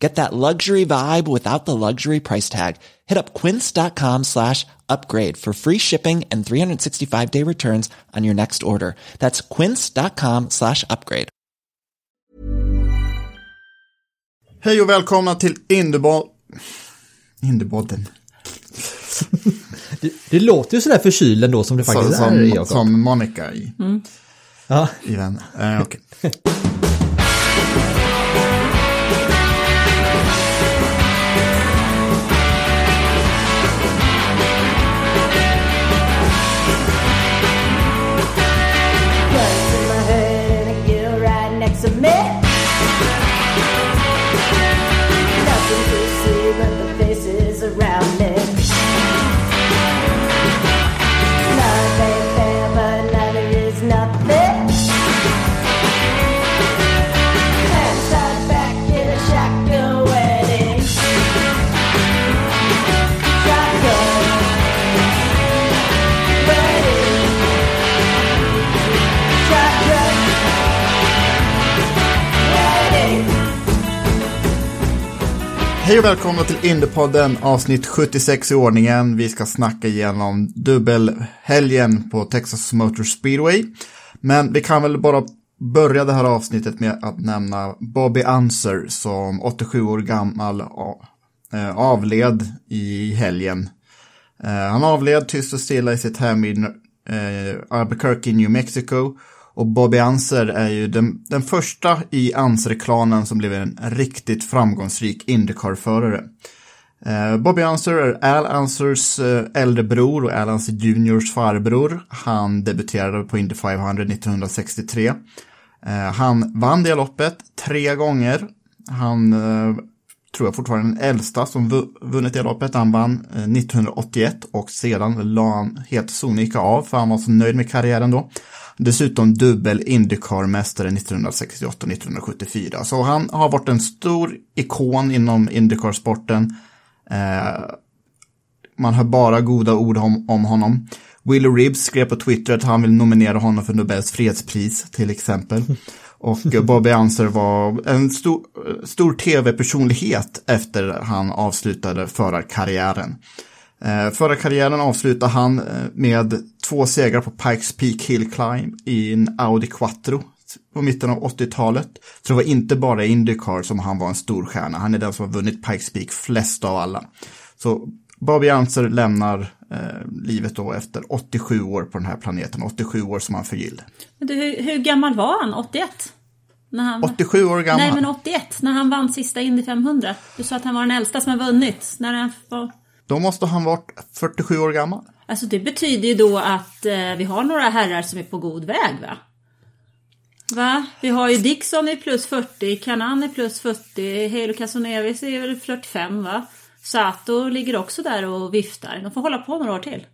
Get that luxury vibe without the luxury price tag. Hit up quince.com slash upgrade for free shipping and 365 day returns on your next order. That's quince.com slash upgrade. Hej och välkomna till Indiebod... Indiebodden. Det, det låter ju sådär förkyld ändå som det faktiskt Som, är, som, Jakob. som Monica i, Ja. i Vänner. Eh, okej. Guns Hej och välkomna till Indiepodden avsnitt 76 i ordningen. Vi ska snacka igenom dubbelhelgen på Texas Motor Speedway. Men vi kan väl bara börja det här avsnittet med att nämna Bobby Unser som 87 år gammal eh, avled i helgen. Eh, han avled tyst och stilla i sitt hem i eh, Albuquerque, New Mexico. Och Bobby Anser är ju den, den första i Anser-klanen som blev en riktigt framgångsrik Indycar-förare. Eh, Bobby Anser är Al Ansers eh, äldre bror och Al Anser Juniors farbror. Han debuterade på Indy 500 1963. Eh, han vann det loppet tre gånger. Han tror jag fortfarande den äldsta som vunnit det loppet. Han vann eh, 1981 och sedan la han helt sonika av för han var så nöjd med karriären då. Dessutom dubbel Indycar-mästare 1968 och 1974. Så han har varit en stor ikon inom Indycar-sporten. Eh, man hör bara goda ord om, om honom. Willie Ribbs skrev på Twitter att han vill nominera honom för Nobels fredspris till exempel. Och Bobby Anser var en stor, stor tv-personlighet efter han avslutade förarkarriären. Eh, förra karriären avslutade han eh, med två segrar på Pikes Peak Hill Climb i en Audi Quattro på mitten av 80-talet. Så det var inte bara Indycar som han var en stor stjärna. Han är den som har vunnit Pikes Peak flest av alla. Så Bobby Anser lämnar eh, livet då efter 87 år på den här planeten. 87 år som han förgyllde. Men du, hur, hur gammal var han? 81? När han... 87 år gammal. Nej men 81, när han vann sista Indy 500. Du sa att han var den äldsta som har vunnit. När han var... Då måste han varit 47 år gammal. Alltså det betyder ju då att eh, vi har några herrar som är på god väg va? Va? Vi har ju Dixon i plus 40, Kanan är plus 40, Halo Casonevis är väl 45 va? Sato ligger också där och viftar. De får hålla på några år till.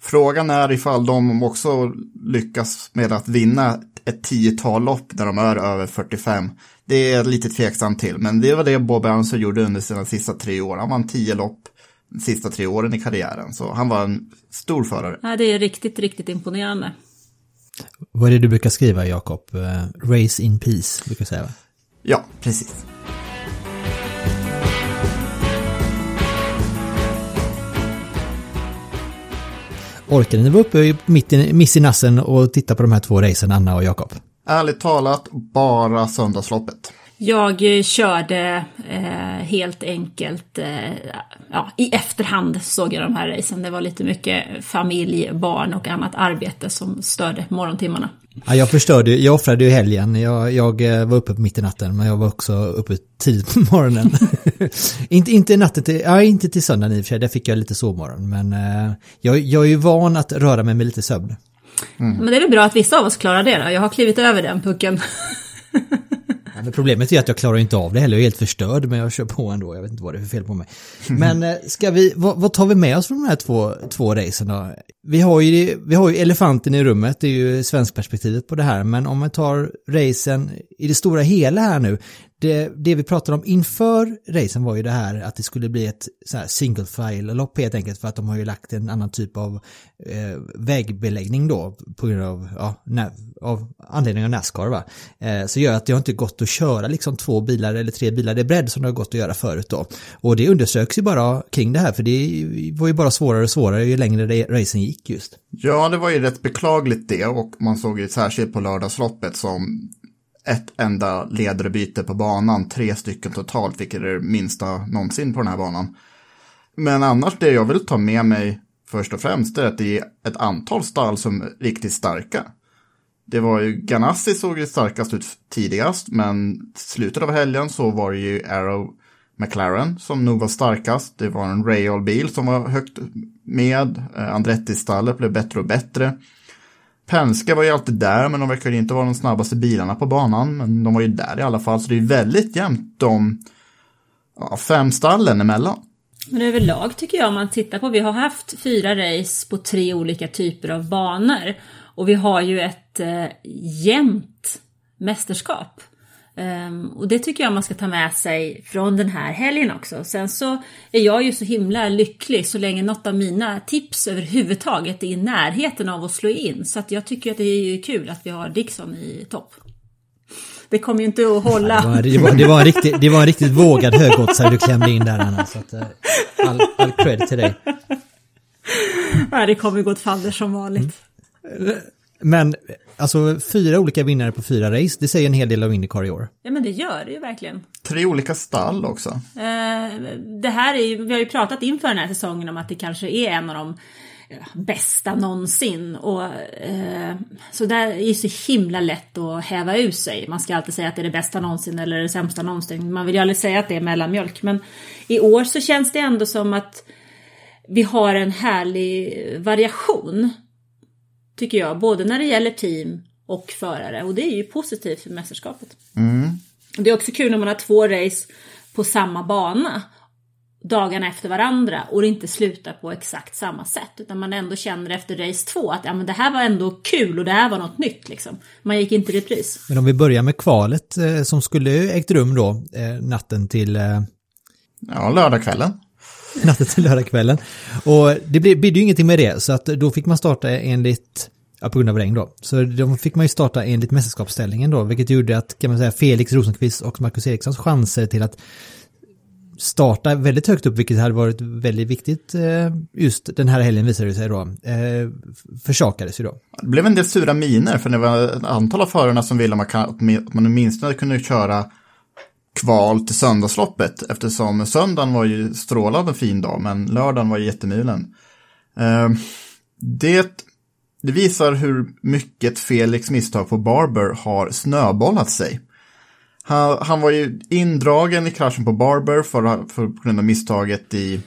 Frågan är ifall de också lyckas med att vinna ett tiotal lopp när de är över 45. Det är jag lite tveksam till, men det var det Bob Anser gjorde under sina sista tre år. Han vann tio lopp de sista tre åren i karriären, så han var en stor förare. Ja, det är riktigt, riktigt imponerande. Vad är det du brukar skriva, Jakob? Eh, Race in peace, brukar du säga va? Ja, precis. Orkade ni vara uppe mitt i, miss i nassen och titta på de här två racen, Anna och Jakob? Ärligt talat, bara söndagsloppet. Jag eh, körde eh, helt enkelt, eh, ja, i efterhand såg jag de här racen. Det var lite mycket familj, barn och annat arbete som störde morgontimmarna. Ja, jag förstörde, jag offrade ju helgen. Jag, jag eh, var uppe mitt i natten, men jag var också uppe tidigt på morgonen. inte, inte natten till, ja, inte till söndagen i och för sig, där fick jag lite sovmorgon. Men eh, jag, jag är ju van att röra mig med lite sömn. Men det är väl bra att vissa av oss klarar det då. Jag har klivit över den pucken. Men problemet är att jag klarar inte av det heller, jag är helt förstörd men jag kör på ändå, jag vet inte vad det är för fel på mig. Men eh, ska vi, vad, vad tar vi med oss från de här två, två racen då? vi har, ju, vi har ju elefanten i rummet, det är ju svensk perspektivet på det här, men om man tar racen i det stora hela här nu, det, det vi pratade om inför racen var ju det här att det skulle bli ett så här single file-lopp helt enkelt för att de har ju lagt en annan typ av eh, vägbeläggning då på grund av, ja, av anledning av Nascar va. Eh, så gör att det har inte gått att köra liksom två bilar eller tre bilar, i bredd som det har gått att göra förut då. Och det undersöks ju bara kring det här för det var ju bara svårare och svårare ju längre racen gick just. Ja, det var ju rätt beklagligt det och man såg ju särskilt på lördagsloppet som ett enda ledarbyte på banan, tre stycken totalt, vilket är det minsta någonsin på den här banan. Men annars det jag vill ta med mig först och främst är att det är ett antal stall som är riktigt starka. Det var ju, Ganassi såg ju starkast ut tidigast, men slutet av helgen så var det ju Arrow McLaren som nog var starkast. Det var en Rayall-bil som var högt med. Eh, Andretti-stallet blev bättre och bättre. Penske var ju alltid där, men de verkar inte vara de snabbaste bilarna på banan. Men de var ju där i alla fall, så det är väldigt jämnt de ja, fem stallen emellan. Men överlag tycker jag om man tittar på, vi har haft fyra race på tre olika typer av banor. Och vi har ju ett eh, jämnt mästerskap. Um, och det tycker jag man ska ta med sig från den här helgen också. Sen så är jag ju så himla lycklig så länge något av mina tips överhuvudtaget är i närheten av att slå in. Så att jag tycker att det är kul att vi har Dixon i topp. Det kommer ju inte att hålla. Ja, det, var, det, var, det, var en riktigt, det var en riktigt vågad högoddsare du klämde in där Anna. Så att, eh, all, all cred till dig. Ja, det kommer gå åt fadder som vanligt. Mm. Men alltså fyra olika vinnare på fyra race, det säger en hel del av Indycar i år. Ja men det gör det ju verkligen. Tre olika stall också. Eh, det här är ju, vi har ju pratat inför den här säsongen om att det kanske är en av de bästa någonsin. Och, eh, så där är ju så himla lätt att häva ur sig. Man ska alltid säga att det är det bästa någonsin eller det sämsta någonsin. Man vill ju aldrig säga att det är mellanmjölk. Men i år så känns det ändå som att vi har en härlig variation tycker jag, både när det gäller team och förare. Och det är ju positivt för mästerskapet. Mm. Det är också kul när man har två race på samma bana dagarna efter varandra och det inte slutar på exakt samma sätt. Utan man ändå känner efter race två att ja, men det här var ändå kul och det här var något nytt. Liksom. Man gick inte i repris. Men om vi börjar med kvalet eh, som skulle ägt rum då eh, natten till... Eh... Ja, lördagskvällen. natten till lördagskvällen. Och det bidde ju ingenting med det, så att då fick man starta enligt, ja på grund av regn då, så då fick man ju starta enligt mästerskapsställningen då, vilket gjorde att, kan man säga, Felix Rosenqvist och Marcus Erikssons chanser till att starta väldigt högt upp, vilket hade varit väldigt viktigt eh, just den här helgen visade det sig då, eh, försakades ju då. Det blev en del sura miner, för det var ett antal av förarna som ville att man åtminstone kunde köra kval till söndagsloppet eftersom söndagen var ju strålande fin dag men lördagen var jättemulen. Eh, det, det visar hur mycket Felix misstag på Barber har snöbollat sig. Han, han var ju indragen i kraschen på Barber för, för, på grund av misstaget i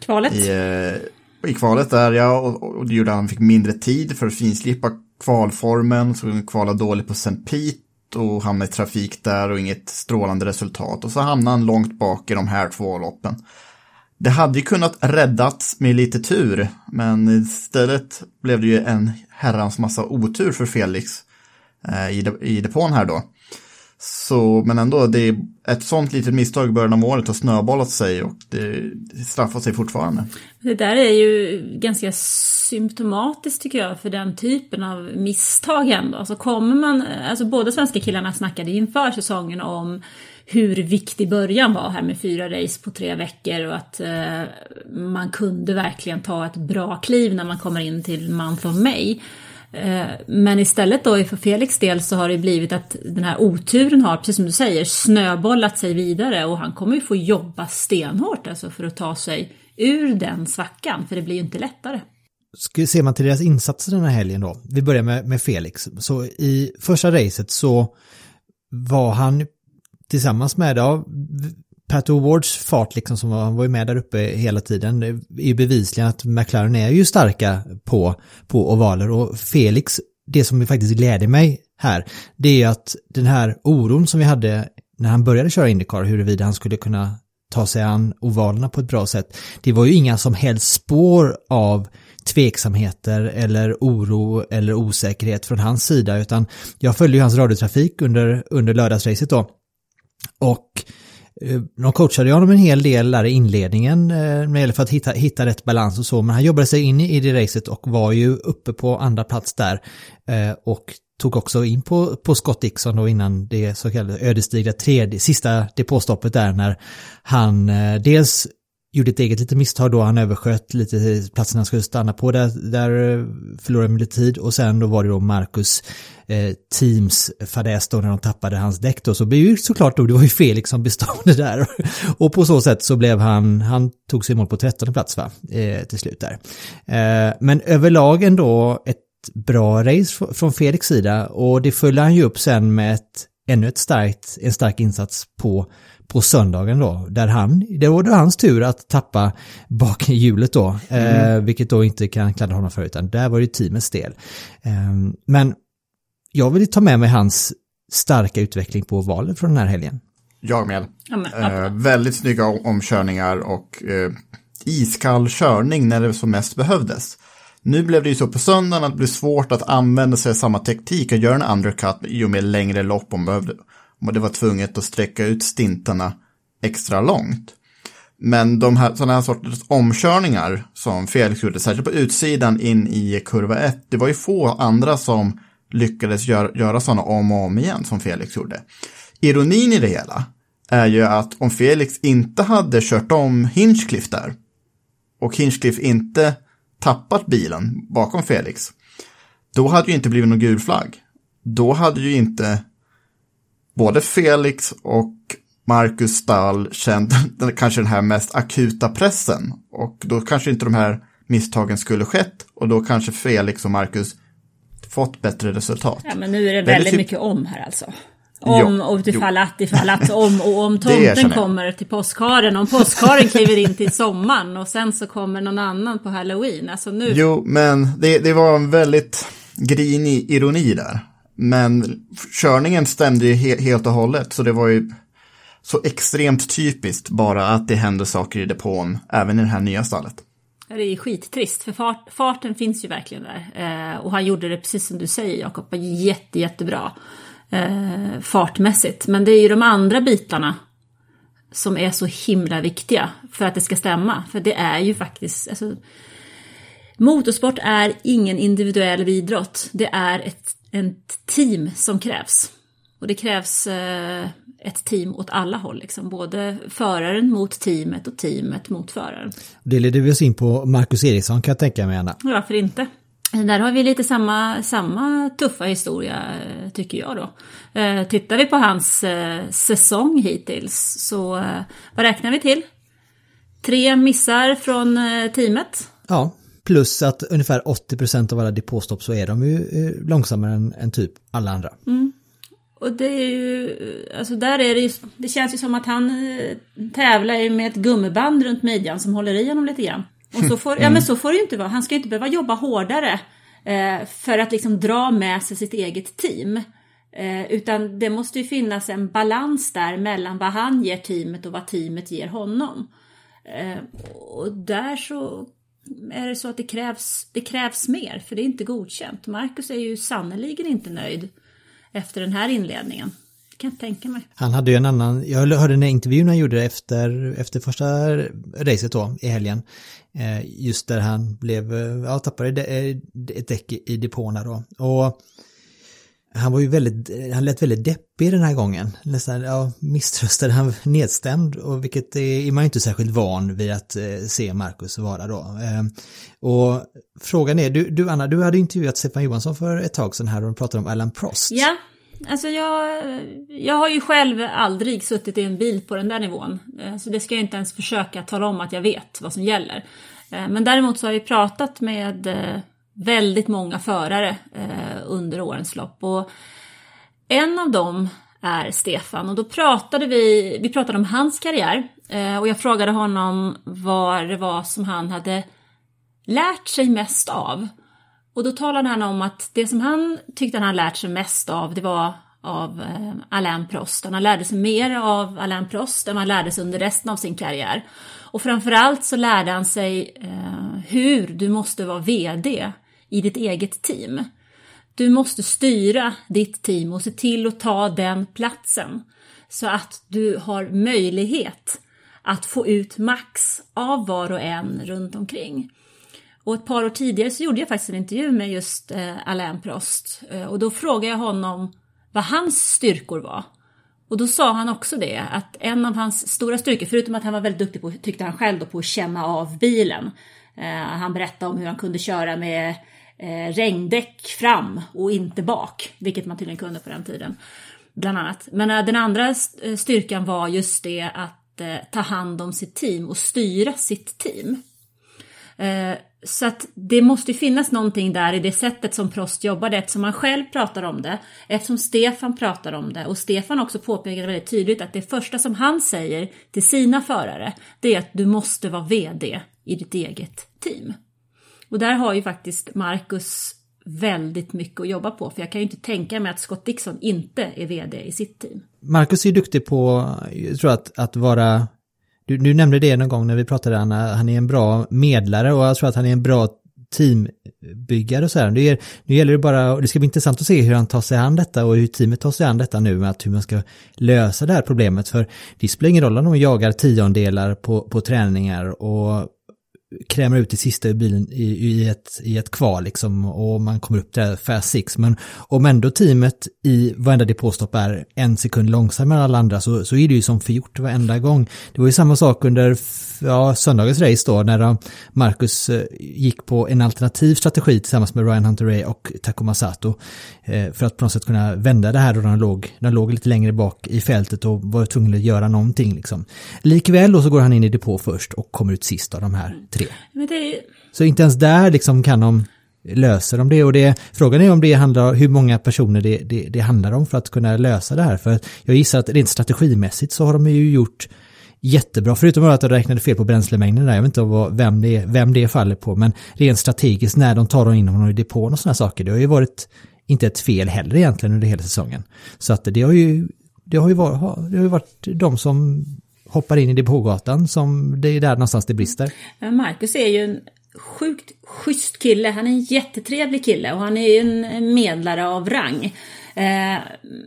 kvalet. I, eh, i kvalet där ja, och, och det gjorde att han fick mindre tid för att finslipa kvalformen, så han kvalade dåligt på St. Pete och hamnade i trafik där och inget strålande resultat. Och så hamnade han långt bak i de här två loppen. Det hade ju kunnat räddats med lite tur, men istället blev det ju en herrans massa otur för Felix eh, i, de, i depån här då. Så, men ändå, det är ett sånt litet misstag i början av året har snöbollat sig och det, straffar sig fortfarande. Det där är ju ganska symptomatiskt tycker jag för den typen av misstag ändå. Alltså kommer man, alltså båda svenska killarna snackade inför säsongen om hur viktig början var här med fyra race på tre veckor och att eh, man kunde verkligen ta ett bra kliv när man kommer in till month of May. Eh, men istället då för Felix del så har det blivit att den här oturen har, precis som du säger, snöbollat sig vidare och han kommer ju få jobba stenhårt alltså för att ta sig ur den svackan, för det blir ju inte lättare. Ser man till deras insatser den här helgen då, vi börjar med, med Felix, så i första racet så var han tillsammans med, ja, Pat O'Wards fart liksom som var, han var ju med där uppe hela tiden är ju bevisligen att McLaren är ju starka på, på ovaler och Felix, det som faktiskt gläder mig här, det är att den här oron som vi hade när han började köra Indycar huruvida han skulle kunna ta sig an ovalerna på ett bra sätt. Det var ju inga som helst spår av tveksamheter eller oro eller osäkerhet från hans sida utan jag följde ju hans radiotrafik under, under lördagsracet då. Och Eh, de coachade honom en hel del där i inledningen eh, med för att hitta, hitta rätt balans och så, men han jobbade sig in i det racet och var ju uppe på andra plats där eh, och tog också in på, på Scott Dixon då innan det så kallade ödesdigra tredje, sista depåstoppet där när han dels gjorde ett eget litet misstag då, han översköt lite platsen han skulle stanna på, där, där eh, förlorade han lite tid. Och sen då var det då Marcus eh, Teams fadäs då när de tappade hans däck då, så blev ju såklart då, det var ju Felix som bestod där. Och på så sätt så blev han, han tog sig mål på 13 plats va, eh, till slut där. Eh, men överlag ändå ett bra race från Felix sida. Och det följde han ju upp sen med ett ännu ett starkt, en stark insats på på söndagen då, där han, det var då hans tur att tappa bak i hjulet då, mm. eh, vilket då inte kan kladda honom för, utan där var det teamets del. Eh, men jag vill ta med mig hans starka utveckling på valet från den här helgen. Jag med. Eh, väldigt snygga omkörningar och eh, iskall körning när det som mest behövdes. Nu blev det ju så på söndagen att det blev svårt att använda sig av samma teknik och göra en undercut i och med längre lopp om behövde och det var tvunget att sträcka ut stintarna extra långt. Men de här, sådana här sorters omkörningar som Felix gjorde, särskilt på utsidan in i kurva 1, det var ju få andra som lyckades gör, göra sådana om och om igen som Felix gjorde. Ironin i det hela är ju att om Felix inte hade kört om Hinchcliffe där och Hinchcliffe inte tappat bilen bakom Felix, då hade ju inte blivit någon gul flagg. Då hade ju inte både Felix och Marcus Stall känt den, kanske den här mest akuta pressen. Och då kanske inte de här misstagen skulle skett och då kanske Felix och Marcus fått bättre resultat. Ja, men nu är det väldigt mycket om här alltså. Om jo, och ifall att, ifall att, om och om tomten kommer till påskharen, om påskharen kliver in till sommaren och sen så kommer någon annan på halloween. Alltså nu... Jo, men det, det var en väldigt grinig ironi där. Men körningen stämde ju he helt och hållet, så det var ju så extremt typiskt bara att det hände saker i depån, även i det här nya stallet. Ja, det är skittrist, för fart, farten finns ju verkligen där. Eh, och han gjorde det precis som du säger, Jakob, jätte, jättebra eh, fartmässigt. Men det är ju de andra bitarna som är så himla viktiga för att det ska stämma. För det är ju faktiskt, alltså, motorsport är ingen individuell idrott. Det är ett ett team som krävs. Och det krävs eh, ett team åt alla håll, liksom. både föraren mot teamet och teamet mot föraren. Det leder vi oss in på Marcus Eriksson kan jag tänka mig, Anna. Varför inte? Där har vi lite samma, samma tuffa historia, tycker jag då. Eh, tittar vi på hans eh, säsong hittills, så vad räknar vi till? Tre missar från teamet. Ja, Plus att ungefär 80% av alla depåstopp så är de ju eh, långsammare än, än typ alla andra. Mm. Och det är ju, alltså där är det ju, det känns ju som att han eh, tävlar med ett gummiband runt midjan som håller i honom lite grann. Och så får, mm. ja men så får det ju inte vara, han ska ju inte behöva jobba hårdare eh, för att liksom dra med sig sitt eget team. Eh, utan det måste ju finnas en balans där mellan vad han ger teamet och vad teamet ger honom. Eh, och där så är det så att det krävs, det krävs mer, för det är inte godkänt. Marcus är ju sannoliken inte nöjd efter den här inledningen. Det kan jag tänka mig. Han hade ju en annan, jag hörde den intervjun han gjorde efter, efter första racet då i helgen. Eh, just där han blev, eh, ja tappade eh, ett däck i depåerna då. Och han var ju väldigt, han lät väldigt deppig den här gången. Nästan, ja, misströstad, han nedstämd och vilket är man ju inte särskilt van vid att eh, se Marcus vara då. Eh, och frågan är, du, du Anna, du hade intervjuat Stefan Johansson för ett tag sedan här och pratade om Alan Prost. Ja, alltså jag, jag har ju själv aldrig suttit i en bil på den där nivån. Eh, så det ska jag inte ens försöka tala om att jag vet vad som gäller. Men däremot så har vi pratat med väldigt många förare eh, under årens lopp. Och en av dem är Stefan och då pratade vi, vi pratade om hans karriär eh, och jag frågade honom vad det var som han hade lärt sig mest av. Och då talade han om att det som han tyckte han hade lärt sig mest av det var av eh, Alain Prost. Han lärde sig mer av Alain Prost än han lärde sig under resten av sin karriär. Och framförallt så lärde han sig eh, hur du måste vara VD i ditt eget team. Du måste styra ditt team och se till att ta den platsen så att du har möjlighet att få ut max av var och en runt omkring. Och ett par år tidigare så gjorde jag faktiskt en intervju med just eh, Alain Prost eh, och då frågade jag honom vad hans styrkor var. Och då sa han också det, att en av hans stora styrkor, förutom att han var väldigt duktig på, tyckte han själv då, på att känna av bilen. Eh, han berättade om hur han kunde köra med eh, regndäck fram och inte bak, vilket man tydligen kunde på den tiden. Bland annat. Men eh, den andra eh, styrkan var just det att eh, ta hand om sitt team och styra sitt team. Eh, Så att det måste ju finnas någonting där i det sättet som Prost jobbade eftersom han själv pratar om det, eftersom Stefan pratar om det och Stefan också påpekade väldigt tydligt att det första som han säger till sina förare det är att du måste vara VD i ditt eget team. Och där har ju faktiskt Marcus väldigt mycket att jobba på för jag kan ju inte tänka mig att Scott Dixon inte är VD i sitt team. Marcus är ju duktig på, jag tror att, att vara, du, du nämnde det någon gång när vi pratade, han, han är en bra medlare och jag tror att han är en bra teambyggare och så här. Är, nu gäller det bara, det ska bli intressant att se hur han tar sig an detta och hur teamet tar sig an detta nu med att hur man ska lösa det här problemet. För det spelar ingen roll om de jagar tiondelar på, på träningar och krämar ut det sista i bilen i, i, ett, i ett kval liksom och man kommer upp där fast six. Men om ändå teamet i varenda depåstopp är en sekund långsammare än alla andra så, så är det ju som förgjort varenda gång. Det var ju samma sak under ja, söndagens race då när eh, Marcus eh, gick på en alternativ strategi tillsammans med Ryan Hunter Ray och Takuma Sato eh, för att på något sätt kunna vända det här då de låg, de låg lite längre bak i fältet och var tvungna att göra någonting liksom. Likväl då så går han in i depå först och kommer ut sist av de här mm tre. Är Så inte ens där liksom kan de lösa de det och det, frågan är om det handlar hur många personer det, det, det handlar om för att kunna lösa det här. För jag gissar att rent strategimässigt så har de ju gjort jättebra, förutom att de räknade fel på bränslemängden där, jag vet inte vad, vem, det, vem det faller på, men rent strategiskt när de tar dem in honom i depån och sådana saker, det har ju varit inte ett fel heller egentligen under hela säsongen. Så att det har ju, det har ju varit, det har ju varit de som hoppar in i depågatan som det är där någonstans det brister. Marcus är ju en sjukt schysst kille. Han är en jättetrevlig kille och han är ju en medlare av rang. Eh,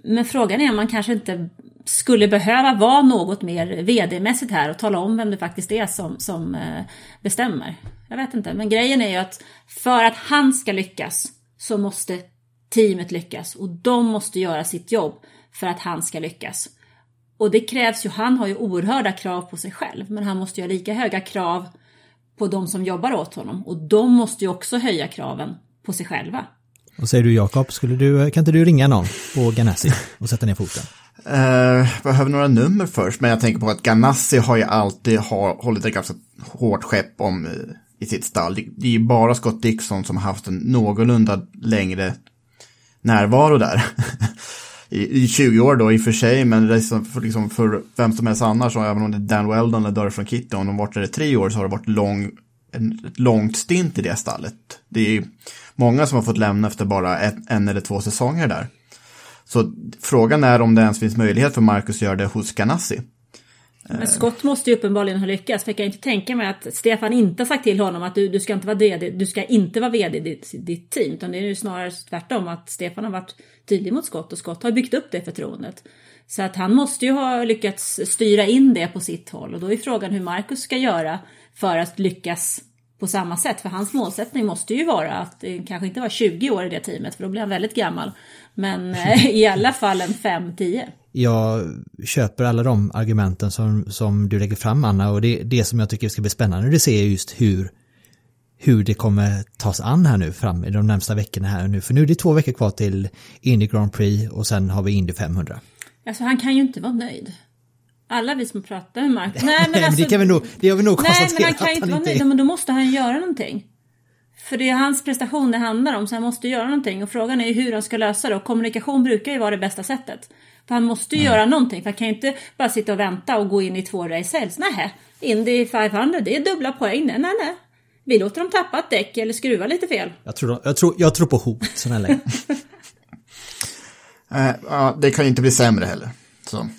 men frågan är om man kanske inte skulle behöva vara något mer vd-mässigt här och tala om vem det faktiskt är som, som eh, bestämmer. Jag vet inte, men grejen är ju att för att han ska lyckas så måste teamet lyckas och de måste göra sitt jobb för att han ska lyckas. Och det krävs ju, han har ju oerhörda krav på sig själv, men han måste ju ha lika höga krav på de som jobbar åt honom. Och de måste ju också höja kraven på sig själva. Vad säger du Jakob, skulle du, kan inte du ringa någon på Ganassi och sätta ner foten? Eh, behöver några nummer först, men jag tänker på att Ganassi har ju alltid har, hållit ett ganska hårt skepp om eh, i sitt stall. Det, det är ju bara Scott Dixon som har haft en någorlunda längre närvaro där. I, I 20 år då i och för sig, men för, liksom för vem som helst annars, och även om det är Dan Weldon eller Durfan Kitty, om de varit där i tre år så har det varit lång, en, ett långt stint i det stallet. Det är ju många som har fått lämna efter bara ett, en eller två säsonger där. Så frågan är om det ens finns möjlighet för Marcus att göra det hos Ganassi. Men Scott måste ju uppenbarligen ha lyckats. För jag kan ju inte tänka mig att Stefan inte har sagt till honom att du, du ska inte vara VD, du ska inte vara VD i ditt, ditt team. Utan det är ju snarare tvärtom att Stefan har varit tydlig mot Scott och Scott har byggt upp det förtroendet. Så att han måste ju ha lyckats styra in det på sitt håll. Och då är frågan hur Marcus ska göra för att lyckas på samma sätt. För hans målsättning måste ju vara att kanske inte vara 20 år i det teamet, för då blir han väldigt gammal. Men eh, i alla fall en 5-10. Jag köper alla de argumenten som, som du lägger fram Anna och det, det som jag tycker ska bli spännande det ser just hur hur det kommer tas an här nu fram i de närmsta veckorna här nu. För nu är det två veckor kvar till Indy Grand Prix och sen har vi Indy 500. Alltså han kan ju inte vara nöjd. Alla vi som pratar med Mark. Nej men alltså. det, kan vi nog, det har vi nog Nej konstaterat men han kan ju inte vara nöjd. Men då måste han göra någonting. För det är hans prestation det handlar om så han måste göra någonting. Och frågan är ju hur han ska lösa det. Och kommunikation brukar ju vara det bästa sättet. För han måste ju göra någonting. För han kan ju inte bara sitta och vänta och gå in i två race helst. Nej, Indy 500 det är dubbla poäng. Nej, nej, nej. Vi låter dem tappa ett däck eller skruva lite fel. Jag tror, jag tror, jag tror på hot sådana här lägen. Eh, ja, det kan ju inte bli sämre heller. Så.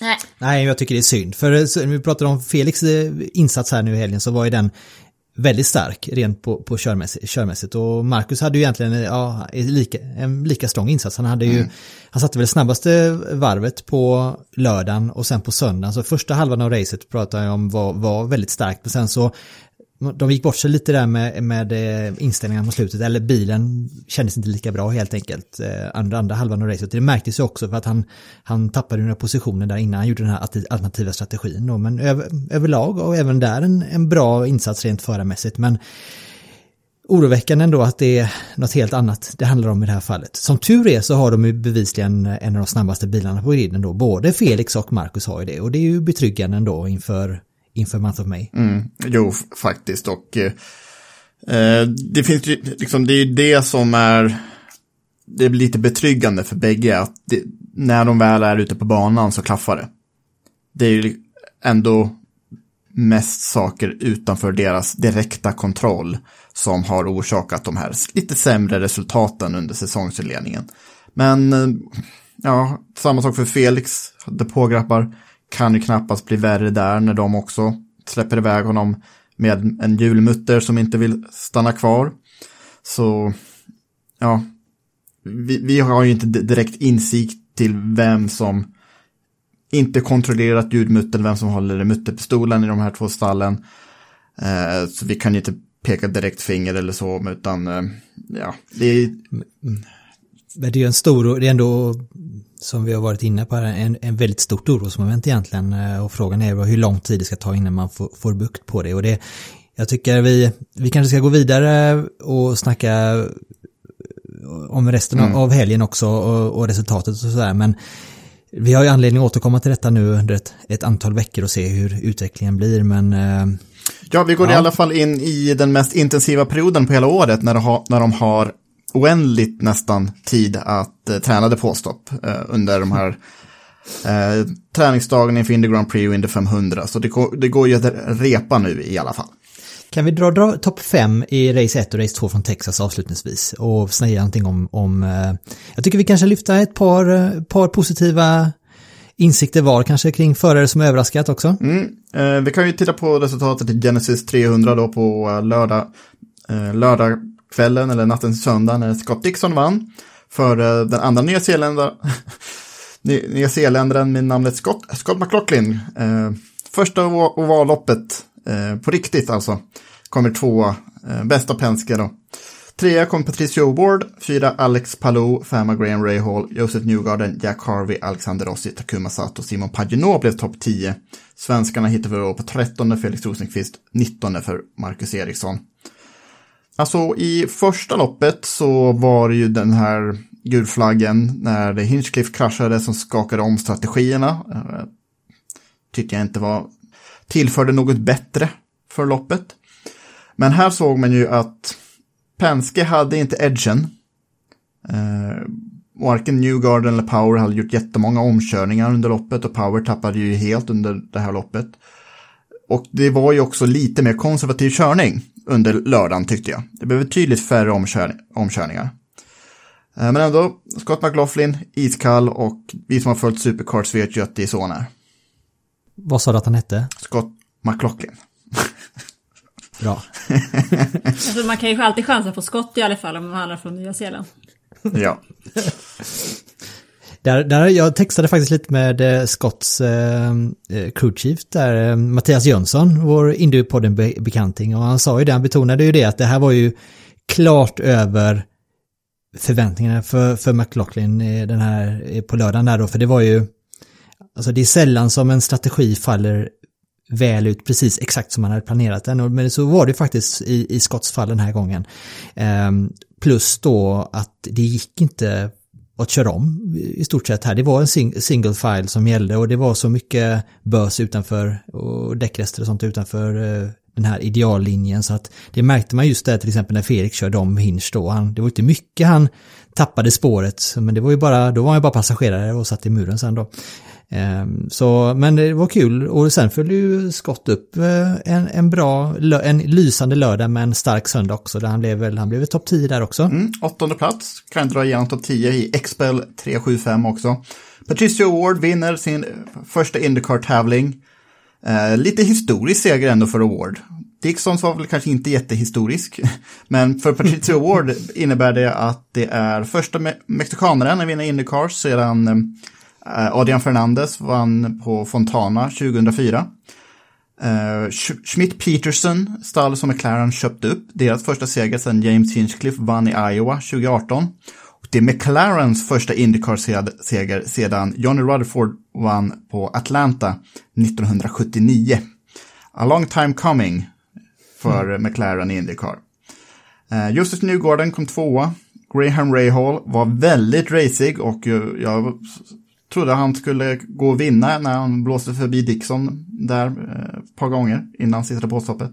Nej. Nej, jag tycker det är synd. För så, när vi pratar om Felix eh, insats här nu i helgen så var ju den väldigt stark rent på, på körmässigt, körmässigt. Och Marcus hade ju egentligen ja, lika, en lika strong insats. Han, hade ju, han satte väl snabbaste varvet på lördagen och sen på söndagen. Så första halvan av racet pratade jag om var, var väldigt starkt. Men sen så de gick bort sig lite där med, med eh, inställningarna på slutet, eller bilen kändes inte lika bra helt enkelt. under andra, andra halvan av racet. Det märktes ju också för att han, han tappade några positioner där innan han gjorde den här alternativa strategin. Då. Men över, överlag och även där en, en bra insats rent förarmässigt. Men oroväckande ändå att det är något helt annat det handlar om i det här fallet. Som tur är så har de ju bevisligen en av de snabbaste bilarna på griden då. Både Felix och Marcus har ju det och det är ju betryggande ändå inför inför Month of May. Mm, jo, faktiskt. Och eh, det finns ju, liksom, det är ju det som är, det är lite betryggande för bägge, att det, när de väl är ute på banan så klaffar det. Det är ju ändå mest saker utanför deras direkta kontroll som har orsakat de här lite sämre resultaten under säsongsinledningen. Men eh, ja, samma sak för Felix, depågrabbar kan ju knappast bli värre där när de också släpper iväg honom med en julmutter som inte vill stanna kvar. Så, ja, vi, vi har ju inte direkt insikt till vem som inte kontrollerat ljudmuttern, vem som håller i mutterpistolen i de här två stallen. Eh, så vi kan ju inte peka direkt finger eller så, utan eh, ja, det är... Men det är ju en stor, det är ändå som vi har varit inne på, en, en väldigt stort orosmoment egentligen. Eh, och frågan är hur lång tid det ska ta innan man får, får bukt på det. Och det, jag tycker vi, vi kanske ska gå vidare och snacka om resten mm. av helgen också och, och resultatet och sådär. Men vi har ju anledning att återkomma till detta nu under ett, ett antal veckor och se hur utvecklingen blir. Men eh, Ja, vi går ja. i alla fall in i den mest intensiva perioden på hela året när de har, när de har oändligt nästan tid att eh, träna depåstopp eh, under de här eh, träningsdagarna inför Indy Grand Prix och Indy 500. Så det går, det går ju att repa nu i alla fall. Kan vi dra, dra topp 5 i race 1 och race 2 från Texas avslutningsvis och säga någonting om, om eh, jag tycker vi kanske lyfta ett par, eh, par positiva insikter var kanske kring förare som överraskat också. Mm, eh, vi kan ju titta på resultatet i Genesis 300 då på eh, lördag, eh, lördag kvällen eller natten till söndag när Scott Dixon vann för eh, den andra nya Zeeländaren, nya Zeeländaren med namnet Scott, Scott McLaughlin. Eh, första ovalloppet eh, på riktigt alltså. Kommer tvåa, eh, bästa Penske då. Trea kom Patricio Ward, fyra Alex Palou, femma Graham Rahal, Joseph Newgarden, Jack Harvey, Alexander Rossi, Takuma Sato, Simon Pagenaud blev topp 10. Svenskarna hittade vi då på 13 Felix Rosenqvist, 19 för Marcus Eriksson. Alltså i första loppet så var det ju den här gulflaggen när Hinchcliffe kraschade som skakade om strategierna. Eh, Tyckte jag inte var tillförde något bättre för loppet. Men här såg man ju att Penske hade inte edgen. Eh, varken Newgarden eller Power hade gjort jättemånga omkörningar under loppet och Power tappade ju helt under det här loppet. Och det var ju också lite mer konservativ körning under lördagen tyckte jag. Det blev betydligt färre omkör omkörningar. Eh, men ändå, Scott McLaughlin, iskall och vi som har följt Supercars vet ju att det är så han är. Vad sa du att han hette? Scott McLaughlin. Bra. alltså, man kan ju alltid chansa på Scott i alla fall om man handlar från Nya Zeeland. ja. Där, där, jag textade faktiskt lite med eh, Scotts eh, eh, crew chief där, eh, Mattias Jönsson, vår Indypodden bekanting. Och han sa ju det, han betonade ju det att det här var ju klart över förväntningarna för, för McLaughlin eh, den här på lördagen där då, för det var ju, alltså det är sällan som en strategi faller väl ut precis exakt som man hade planerat den. Men så var det faktiskt i, i Scotts fall den här gången. Ehm, plus då att det gick inte att köra om i stort sett här. Det var en sing single file som gällde och det var så mycket bös utanför och däckrester och sånt utanför eh, den här ideallinjen så att det märkte man just där till exempel när Felix körde om Hinch då. Han, det var inte mycket han tappade spåret men det var ju bara, då var han ju bara passagerare och satt i muren sen då. Ehm, så, men det var kul och sen följde ju Scott upp eh, en, en bra, en lysande lördag med en stark söndag också där han blev väl, han blev topp 10 där också. Mm, åttonde plats, kan dra igenom topp 10 i Expel 375 också. Patricia Award vinner sin första Indycar-tävling. Eh, lite historisk seger ändå för Award. Dixons var väl kanske inte jättehistorisk, men för Patricia Award innebär det att det är första me mexikanaren att vinna Indycar sedan eh, Adrian Fernandez vann på Fontana 2004. Uh, Sch- Schmidt Peterson, stall som McLaren köpte upp, deras första seger sedan James Hinchcliffe vann i Iowa 2018. Och det är McLarens första Indycar-seger sedan Johnny Rutherford vann på Atlanta 1979. A long time coming för McLaren i Indycar. Uh, Justus Newgarden kom tvåa. Graham Rahal var väldigt racig och eh, jag trodde han skulle gå och vinna när han blåste förbi Dixon där eh, ett par gånger innan sista påstoppet.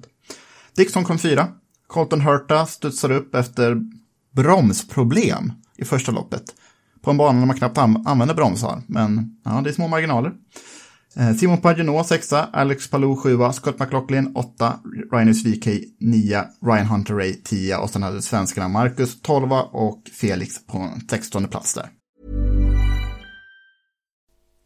Dixon kom fyra. Colton Hurta studsade upp efter bromsproblem i första loppet. På en bana där man knappt använder bromsar, men ja, det är små marginaler. Eh, Simon Pagenaud sexa, Alex Palou sjua, Scott McLaughlin åtta, Rhinus VK nia, Ryan Hunter Ray tia och sen hade svenskarna Marcus tolva och Felix på 16 plats där.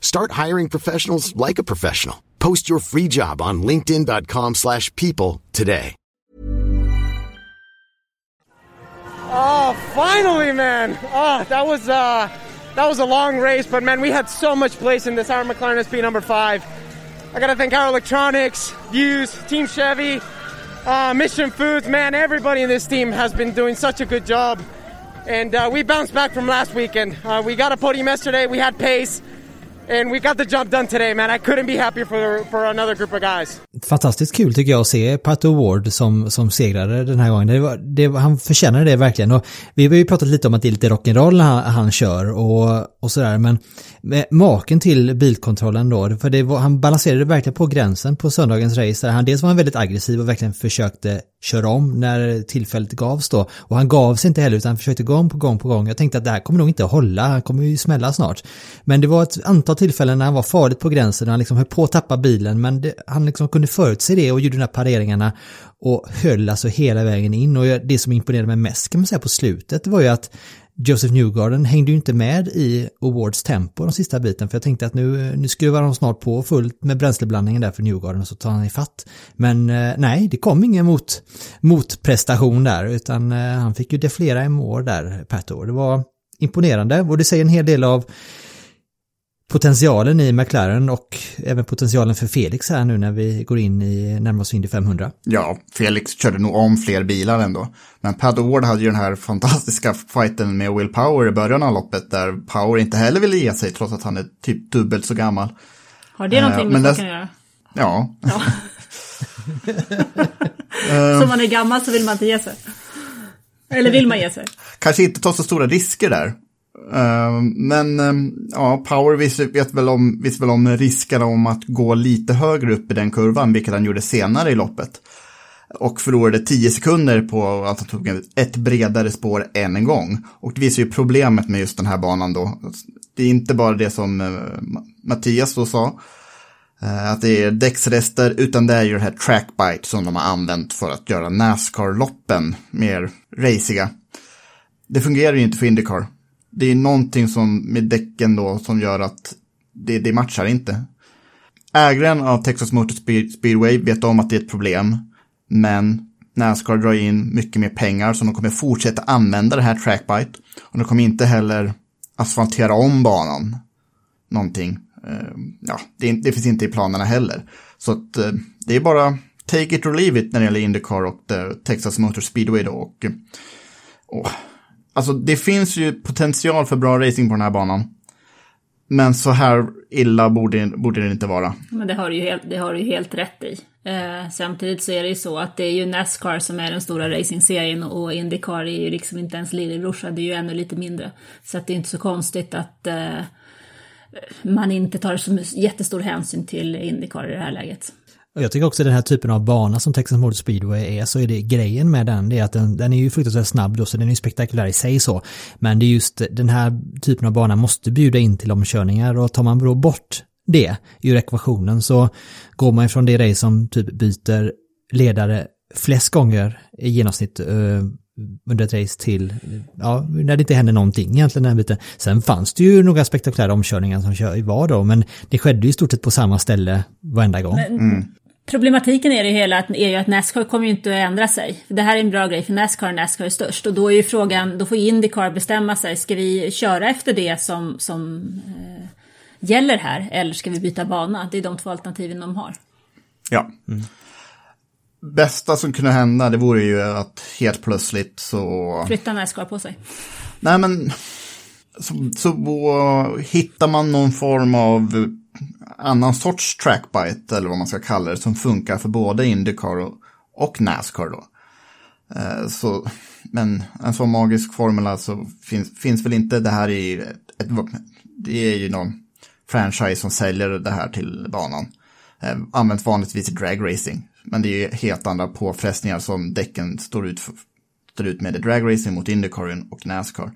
Start hiring professionals like a professional. Post your free job on linkedin.com/people slash people today. Oh, finally, man! Oh, that was uh, that was a long race, but man, we had so much place in this. Our McLaren SP number five. I gotta thank our electronics, Views, Team Chevy, uh, Mission Foods. Man, everybody in this team has been doing such a good job, and uh, we bounced back from last weekend. Uh, we got a podium yesterday. We had pace. And we got the job done today, man. I couldn't be happier for for another group of guys. Fantastiskt kul tycker jag att se Pato Ward som, som segrare den här gången. Det var, det, han förtjänar det verkligen. Och vi har ju pratat lite om att det är lite rock'n'roll när han, han kör och, och sådär. Men maken till bilkontrollen då, för det var, han balanserade verkligen på gränsen på söndagens race. Där han dels var han väldigt aggressiv och verkligen försökte köra om när tillfället gavs då. Och han gav sig inte heller utan försökte gång på gång på gång. Jag tänkte att det här kommer nog inte att hålla, han kommer ju smälla snart. Men det var ett antal tillfällen när han var farligt på gränsen och han liksom höll på att tappa bilen men det, han liksom kunde förutse det och gjorde de här pareringarna och höll alltså hela vägen in. Och det som imponerade mig mest kan man säga på slutet var ju att Joseph Newgarden hängde ju inte med i Awards tempo de sista biten för jag tänkte att nu, eh, nu skruvar de snart på fullt med bränsleblandningen där för Newgarden och så tar han i fatt. Men eh, nej, det kom ingen mot, motprestation där utan eh, han fick ju deflera i mål där Pato. Det var imponerande och det säger en hel del av potentialen i McLaren och även potentialen för Felix här nu när vi går in i närmast Indy 500. Ja, Felix körde nog om fler bilar ändå. Men Pat Ward hade ju den här fantastiska fighten med Will Power i början av loppet där Power inte heller ville ge sig trots att han är typ dubbelt så gammal. Har det någonting Eh, med men saken det- att göra? Ja, Som man är gammal så vill man inte ge sig. Eller vill man ge sig? kanske inte ta så stora risker där. Ehm, men ehm, ja, Power visste, vet väl om, visste väl om riskerna om att gå lite högre upp i den kurvan, vilket han gjorde senare i loppet. Och förlorade 10 sekunder på att han tog ett bredare spår än en gång. Och det visar ju problemet med just den här banan då. Det är inte bara det som eh, Mattias då sa, eh, att det är däcksrester, utan det är ju det här trackbite som de har använt för att göra Nascar-loppen mer raciga. Det fungerar ju inte för Indycar. Det är någonting som med däcken då som gör att det, det matchar inte. Ägaren av Texas Motor Speedway vet om att det är ett problem, men Nascar drar in mycket mer pengar så de kommer fortsätta använda det här trackbite. Och de kommer inte heller asfaltera om banan någonting. Ehm, ja, det, det finns inte i planerna heller. Så att eh, det är bara take it or leave it när det gäller Indycar och eh, Texas Motor Speedway då. Och, eh, och, alltså det finns ju potential för bra racing på den här banan. Men så här illa borde, borde det inte vara. Men det har du ju helt, det har du helt rätt i. Eh, samtidigt så är det ju så att det är ju Nascar som är den stora racingserien och Indycar är ju liksom inte ens lillebrorsa, det är ju ännu lite mindre. Så att det är inte så konstigt att eh, man inte tar så jättestor hänsyn till Indycar i det här läget. Och jag tycker också den här typen av bana som Texas Motor Speedway är, så är det grejen med den, det är att den, den är ju fruktansvärt snabb då, så den är ju spektakulär i sig så. Men det är just den här typen av bana måste bjuda in till omkörningar och tar man då bort det ur ekvationen så går man ifrån det race som typ byter ledare flest gånger i genomsnitt eh, under ett race till, ja, när det inte händer någonting egentligen den här biten. Sen fanns det ju några spektakulära omkörningar som kör, var då, men det skedde ju i stort sett på samma ställe varenda gång. Problematiken är det hela att, är ju att Nascar kommer ju inte att ändra sig. Det här är en bra grej för Nascar, Nascar är störst. Och då är ju frågan, då får Indycar bestämma sig, ska vi köra efter det som, som eh, gäller här? Eller ska vi byta bana? Det är de två alternativen de har. Ja. Bästa som kunde hända det vore ju att helt plötsligt så... Flytta Nascar på sig. Nej men, så, så hittar man någon form av annan sorts trackbite, eller vad man ska kalla det, som funkar för både Indycar och, och Nascar då. Eh, så, men en sån magisk formel så finns, finns väl inte det här i, ett, det är ju någon franchise som säljer det här till banan. Eh, används vanligtvis i dragracing, men det är ju helt andra påfrestningar som däcken står ut, för, står ut med i dragracing mot Indycar och Nascar.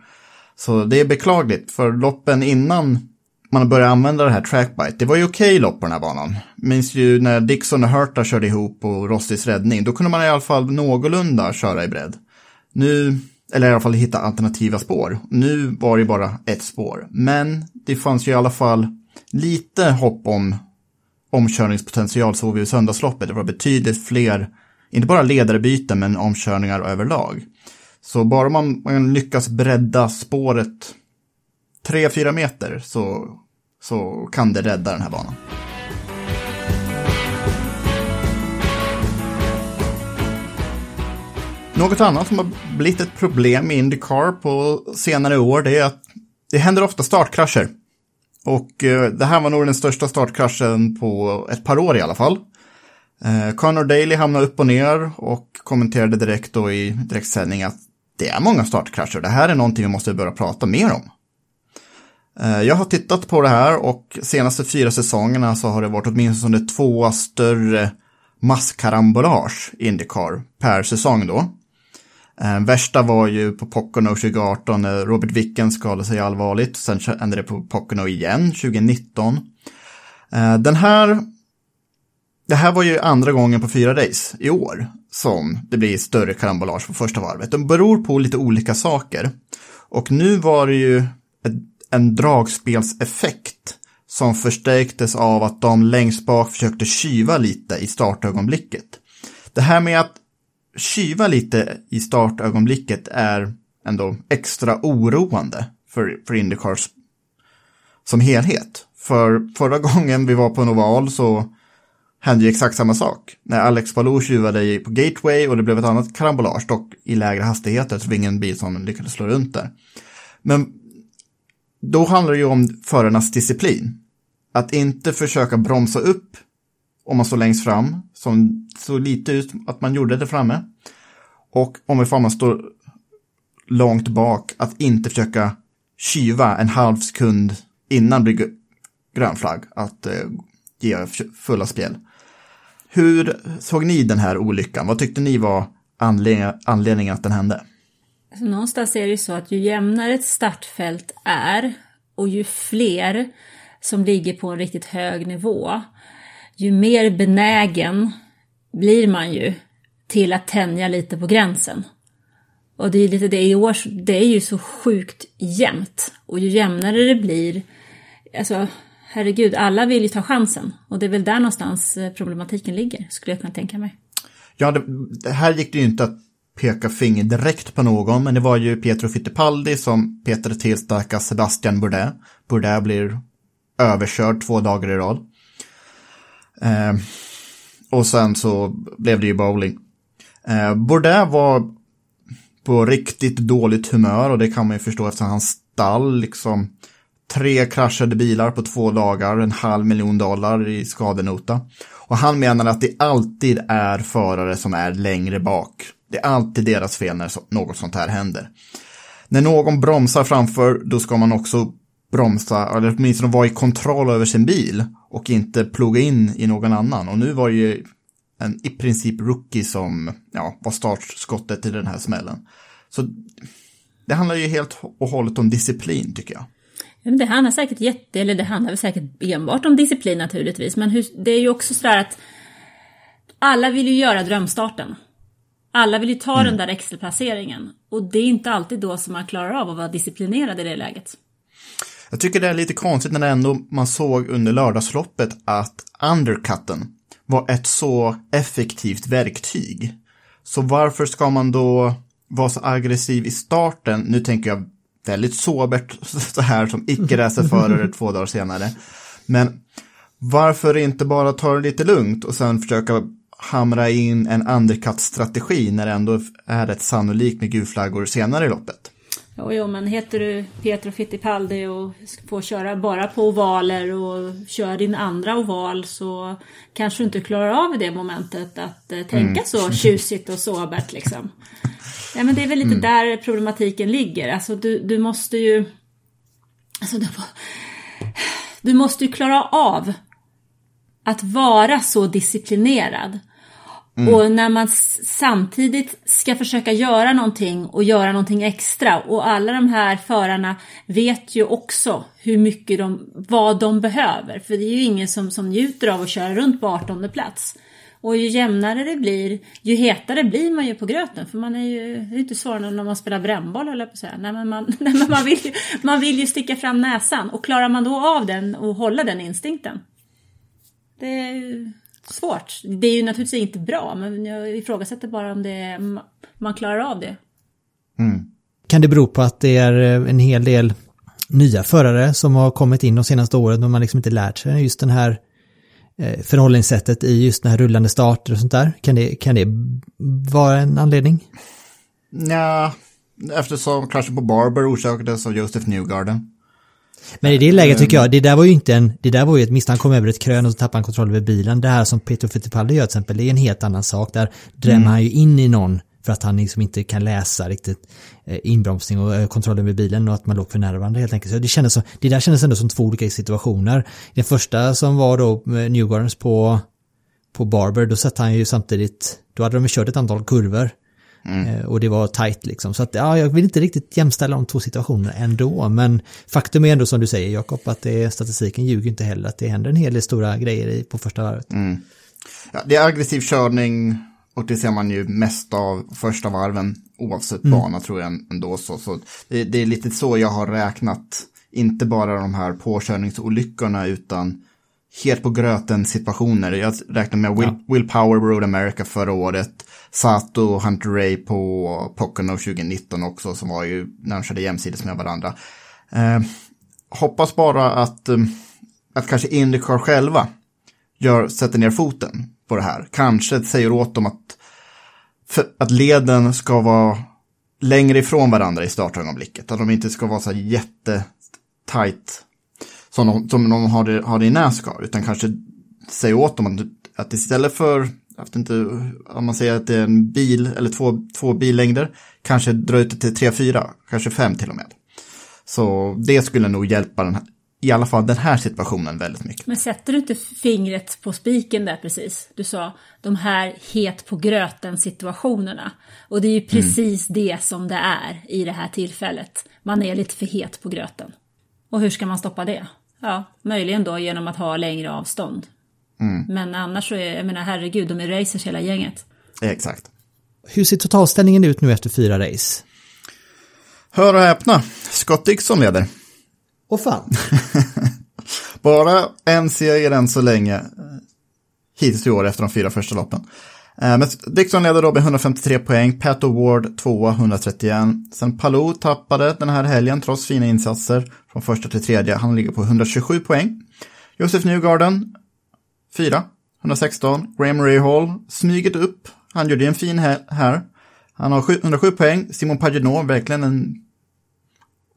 Så det är beklagligt, för loppen innan man började använda det här trackbite, det var ju okej lopp på den här banan. Minns ju när Dixon och Hurta körde ihop på Rostis räddning, då kunde man i alla fall någorlunda köra i bredd. Nu, eller i alla fall hitta alternativa spår. Nu var det bara ett spår, men det fanns ju i alla fall lite hopp om omkörningspotential såg vi i söndagsloppet. Det var betydligt fler, inte bara ledarbyten, men omkörningar överlag. Så bara man, man lyckas bredda spåret 3-4 meter så, så kan det rädda den här banan. Något annat som har blivit ett problem i Indycar på senare år det är att det händer ofta startkrascher. Och eh, det här var nog den största startkraschen på ett par år i alla fall. Eh, Connor Daly hamnade upp och ner och kommenterade direkt då i direktsändning att det är många startkrascher. Det här är någonting vi måste börja prata mer om. Eh, jag har tittat på det här och senaste fyra säsongerna så har det varit åtminstone två större masskarambolage Indycar per säsong då. Eh, värsta var ju på Pocono 2018 när Robert Wicken skadade sig allvarligt. Sen hände det på Pocono igen 2019. Eh, den här, det här var ju andra gången på fyra race i år som det blir större karambolage på första varvet. De beror på lite olika saker. Och nu var det ju en dragspelseffekt som förstärktes av att de längst bak försökte kyva lite i startögonblicket. Det här med att kyva lite i startögonblicket är ändå extra oroande för, för Indycars som helhet. För förra gången vi var på en oval så hände ju exakt samma sak. När Alex Palou tjuvade på Gateway och det blev ett annat karambolage, dock i lägre hastigheter, så det var ingen bil som lyckades slå runt där. Men då handlar det ju om förarnas disciplin. Att inte försöka bromsa upp om man står längst fram, som såg lite ut att man gjorde det framme. Och om ifall man står långt bak, att inte försöka kyva en halv sekund innan det blir grön flagg att eh, ge fulla spel. Hur såg ni den här olyckan? Vad tyckte ni var anledningen, anledningen att den hände? Alltså, någonstans är det ju så att ju jämnare ett startfält är och ju fler som ligger på en riktigt hög nivå, ju mer benägen blir man ju till att tänja lite på gränsen. Och det är lite det i år, det är ju så sjukt jämnt. Och ju jämnare det blir, alltså herregud, alla vill ju ta chansen. Och det är väl där någonstans eh, problematiken ligger, skulle jag kunna tänka mig. Ja, det, det här gick det ju inte att peka finger direkt på någon, men det var ju Pietro Fittipaldi som petade till stackars Sebastian Bourdais. Bourdais blir överkörd två dagar i rad. Eh, och sen så blev det ju bowling. Eh, Bourdais var på riktigt dåligt humör och det kan man ju förstå eftersom hans stall liksom tre kraschade bilar på två dagar, en halv miljon dollar i skadenota. Och han menar att det alltid är förare som är längre bak. Det är alltid deras fel när något sånt här händer. När någon bromsar framför, då ska man också bromsa, eller åtminstone vara i kontroll över sin bil och inte ploga in i någon annan. Och nu var det ju en i princip rookie som ja, var startskottet i den här smällen. Så det handlar ju helt och hållet om disciplin tycker jag. Ja, Det handlar säkert jätte, eller det handlar väl säkert enbart om disciplin naturligtvis, men hur, det är ju också sådär att alla vill ju göra drömstarten. Alla vill ju ta den där extraplaceringen. Och det är inte alltid då som man klarar av att vara disciplinerad i det läget. Jag tycker det är lite konstigt när ändå man såg under lördagsloppet att undercutten var ett så effektivt verktyg. Så varför ska man då vara så aggressiv i starten? Nu tänker jag väldigt sobert så här som icke-racerförare två dagar senare. Men varför inte bara ta det lite lugnt och sen försöka hamra in en undercut-strategi när det ändå är rätt sannolikt med gulflaggor senare i loppet? Jo, jo, men heter du Pietro Fittipaldi och får köra bara på ovaler och kör din andra oval så kanske du inte klarar av det momentet att eh, tänka så tjusigt och sobert liksom. Ja, men det är väl lite där problematiken ligger. Alltså du, du måste ju... Alltså, du, du måste ju klara av att vara så disciplinerad. Mm. Och när man samtidigt ska försöka göra någonting och göra någonting extra och alla de här förarna vet ju också hur mycket de, vad de behöver. För det är ju ingen som, som njuter av att köra runt på 18 plats. Och ju jämnare det blir, ju hetare blir man ju på gröten. För man är ju, det är ju inte svårare än när man spelar brännboll höll jag på att säga. Nej, men man, nej, men man, vill ju, man vill ju sticka fram näsan. Och klarar man då av den och hålla den instinkten. Det är ju svårt. Det är ju naturligtvis inte bra, men jag ifrågasätter bara om det, man klarar av det. Kan det bero på att det är eh, en hel del nya förare som har kommit in de senaste åren och man liksom inte lärt sig just den här eh, förhållningssättet i just den här rullande starter och sånt där? Kan det, kan det vara en anledning? Ja, eftersom kraschen på Barber orsakades av Joseph Newgarden. Men i det läget tycker jag, det där var ju inte en, det där var ju ett misstag, han kom över ett krön och så tappade han kontroll över bilen. Det här som Peter Fittipaldi gör till exempel, det är en helt annan sak. Där drämmer han ju in i någon för att han liksom inte kan läsa riktigt eh, inbromsning och eh, kontroll över bilen och att man låg för nära varandra helt enkelt. Så det, kändes som, det där kändes ändå som två olika situationer. Den första som var då med Newgardens på, på Barber, då satt han ju samtidigt, då hade de kört ett antal kurvor. Eh, Och det var tight liksom. Så att, ja, jag vill inte riktigt jämställa de två situationerna ändå. Men faktum är ändå som du säger Jakob, att det, statistiken ljuger inte heller. Att det händer en hel del stora grejer i, på första varvet. Ja, det är aggressiv körning och det ser man ju mest av första varven oavsett bana tror jag ändå. Så, så det, det är lite så jag har räknat, inte bara de här påkörningsolyckorna utan helt på gröten situationer. Jag räknar med Will, Will Power Road America förra året, Sato och Hunter Ray på Pocono 2019 också som var ju när de körde jämsides med varandra. Eh, hoppas bara att, eh, att kanske Indycar själva gör, sätter ner foten på det här. Kanske säger åt dem att, att leden ska vara längre ifrån varandra i startögonblicket. Att de inte ska vara så jättetajt som de, som de har, det, har det i Nascar. Utan kanske säger åt dem att, att istället för, jag vet inte, om man säger att det är en bil eller två, två billängder, kanske dra ut det till tre, fyra, kanske fem till och med. Så det skulle nog hjälpa den här, i alla fall den här situationen väldigt mycket. Men sätter du inte fingret på spiken där precis? Du sa de här het på gröten situationerna. Och det är ju precis det som det är i det här tillfället. Man är lite för het på gröten. Och hur ska man stoppa det? Ja, möjligen då genom att ha längre avstånd. Men annars så är, jag menar herregud, de är racers hela gänget. Exakt. Hur ser totalställningen ut nu efter fyra race? Hör och häpna, Scott Dixon leder. Och fan. Bara en seger än så länge eh, hittills i år efter de fyra första loppen. Eh, men Dixon leder då med 153 poäng, Pat Award 2 131. Sen Palou tappade den här helgen trots fina insatser från första till tredje. Han ligger på 127 poäng. Josef Newgarden 4, 116. Graham Rahal smyget upp. Han gjorde en fin här. här. Han har 107 poäng. Simon Pagenaud, verkligen en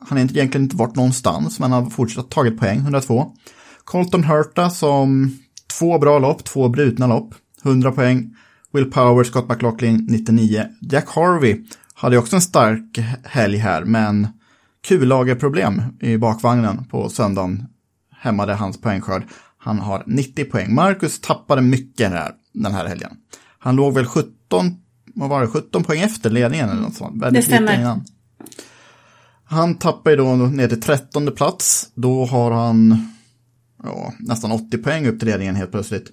han har egentligen inte varit någonstans, men han har fortsatt tagit poäng, 102. Colton Hurta som två bra lopp, två brutna lopp, 100 poäng. Will Power, Scott McLaughlin, 99. Jack Harvey hade också en stark helg här, men kullagerproblem i bakvagnen på söndagen hämmade hans poängskörd. Han har 90 poäng. Marcus tappade mycket här, den här helgen. Han låg väl 17, vad var det, 17 poäng efter ledningen eller något sånt. Väldigt Det stämmer. innan. Han tappar ju då ner till trettonde plats. Då har han ja, nästan 80 poäng upp till ledningen helt plötsligt.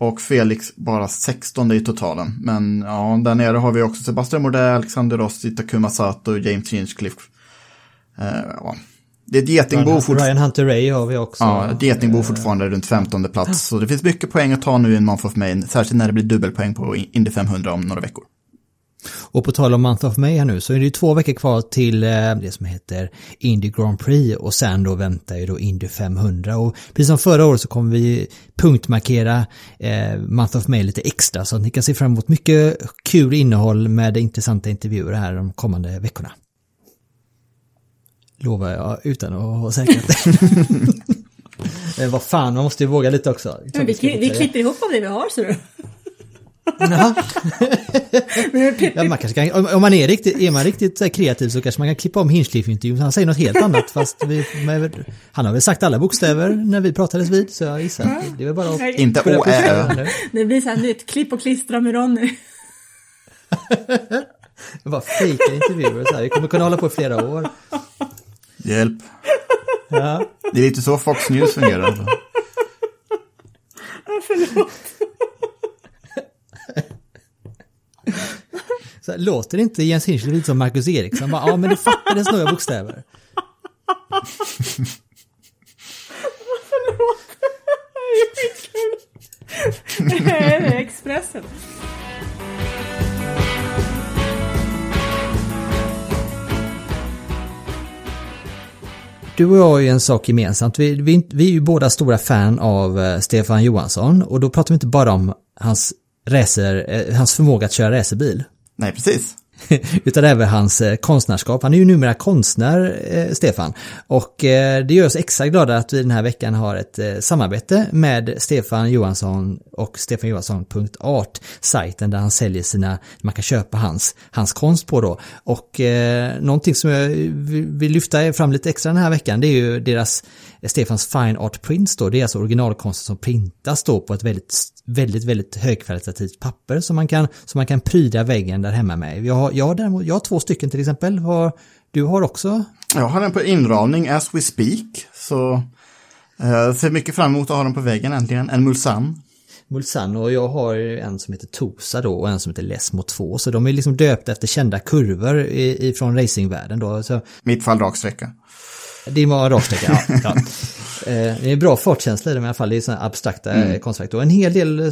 Och Felix bara 16 i totalen. Men ja, där nere har vi också Sebastian Mordell, Alexander Rossi, Takuma Sato, James Hinchcliffe. Eh, ja. Det är ett getingbo fortfarande. Ryan Hunter Ray har vi också. Ja, ett getingbo fortfarande runt 15 plats. Så det finns mycket poäng att ta nu i en Month of May. Särskilt när det blir dubbelpoäng på Indy 500 om några veckor. Och på tal om Month of May här nu så är det ju två veckor kvar till eh, det som heter Indy Grand Prix och sen då väntar ju då Indy 500 och precis som förra året så kommer vi punktmarkera eh, Month of May lite extra så att ni kan se fram emot mycket kul innehåll med intressanta intervjuer här de kommande veckorna. Lovar jag utan att ha säkerhet. eh, vad fan, man måste ju våga lite också. Vi, vi klipper ihop av det vi har, ser du. Ja, man kanske kan, om- om man är riktigt, är man riktigt så här kreativ så kanske man kan klippa om Hinchcliffe-intervjun. Han säger något helt annat fast vi, med, han har väl sagt alla bokstäver när vi pratades vid så jag gissar. att Det är bara att Inte å, ä. Det blir så här nytt, klipp och klistra med Ronny. Det var fejka intervjuer så här. Vi kommer kunna hålla på i flera år. Hjälp. Ja. Det är lite så Fox News fungerar. Så här, låter inte Jens Hinchcliffe lite som Marcus Eriksson? Bara, ja men det fattades några bokstäver. Det är Expressen. Du och jag har ju en sak gemensamt. Vi, vi, vi är ju båda stora fan av eh, Stefan Johansson och då pratar vi inte bara om hans, racer, eh, hans förmåga att köra racerbil. Nej, precis. Utan även hans eh, konstnärskap. Han är ju numera konstnär, eh, Stefan. Och eh, det gör oss extra glada att vi den här veckan har ett eh, samarbete med Stefan Johansson och stefanjohansson.art, sajten där han säljer sina, man kan köpa hans, hans konst på då. Och eh, någonting som jag eh, vill lyfta fram lite extra den här veckan det är ju deras Stefans Fine Art Prints då, det är alltså originalkonsten som printas då på ett väldigt, väldigt, väldigt högkvalitativt papper som man kan, som man kan pryda väggen där hemma med. Jag har, jag har, däremot, jag har två stycken till exempel, har, du har också? Jag har den på inramning as we speak. Så eh, jag ser mycket fram emot att ha den på väggen äntligen. En Mulsanne. Mulsanne och jag har en som heter Tosa då och en som heter Lesmo 2 så de är liksom döpta efter kända kurvor ifrån racingvärlden då. Så Mitt fall raksträcka. En raksträcka, ja. ja. Eh, Det är bra fartkänsla i det i alla fall, det är sådana abstrakta mm. konstverk. Och en hel del eh,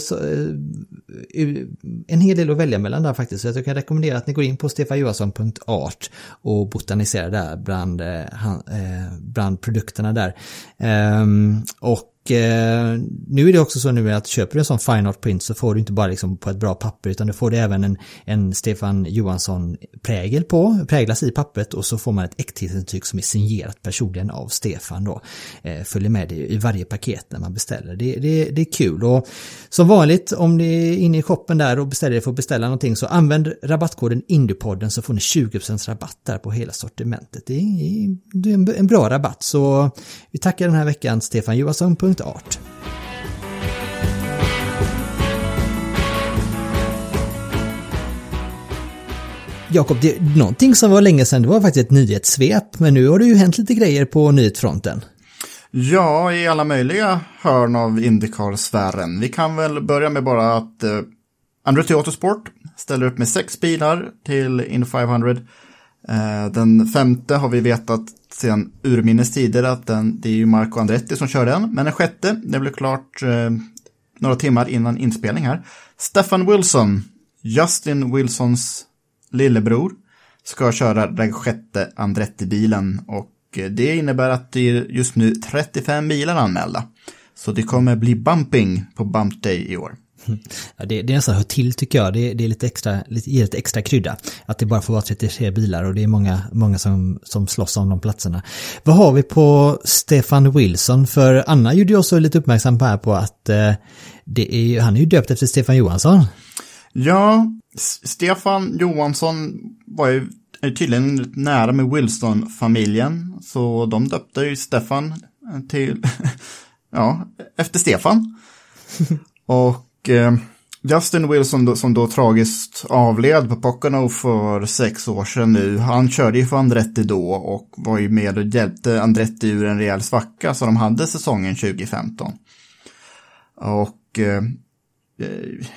en hel del att välja mellan där faktiskt. Så jag kan rekommendera att ni går in på stefanjohansson.art och botaniserar där bland, eh, eh, bland produkterna där. Ehm, Och eh, nu är det också så nu att köper du en sån fine art print så får du inte bara liksom på ett bra papper utan du får det även en, en Stefan Johansson prägel på, präglas i pappret och så får man ett äkthetsintyg som är signerat personligen av Stefan då. Eh, följer med det i varje paket när man beställer. Det, det, det är kul och som vanligt om ni är inne i shoppen där och beställer får beställa någonting så använd rabattkoden Indupodden så får ni 20% rabatt där på hela sortimentet. Det är, det är en, bra rabatt så vi tackar den här veckan Stefan Johansson art. Jakob, det någonting som var länge sedan, det var faktiskt ett nyhetssvep, men nu har det ju hänt lite grejer på nyhetsfronten. Ja, i alla möjliga hörn av Indycar-sfären. Vi kan väl börja med bara att eh, Andretti Autosport ställer upp med sex bilar till Indy 500. Eh, den femte har vi vetat sedan urminnes tider att den, det är ju Marco Andretti som kör den. Men den sjätte, det blev klart eh, några timmar innan inspelning här. Stefan Wilson, Justin Wilsons lillebror, ska köra den sjätte Andretti-bilen och eh, det innebär att det är just nu 35 bilar anmälda. Så det kommer bli bumping på Bump Day i år. Ja, det, det är nästan hör till tycker jag. Det, det är lite extra, lite, ger lite extra krydda. Att det bara får vara 33 bilar och det är många, många som, som slåss om de platserna. Vad har vi på Stefan Wilson? För Anna gjorde ju också lite uppmärksam på här på att eh, det är, han är ju döpt efter Stefan Johansson. Ja, Stefan Johansson var ju tydligen nära med Wilson-familjen. Så de döpte ju Stefan till, ja, efter Stefan. Och eh, Justin Wilson då, som då tragiskt avled på Pocono för sex år sedan nu, han körde ju för Andretti då och var ju med och hjälpte Andretti ur en rejäl svacka som de hade säsongen 2015. Och eh,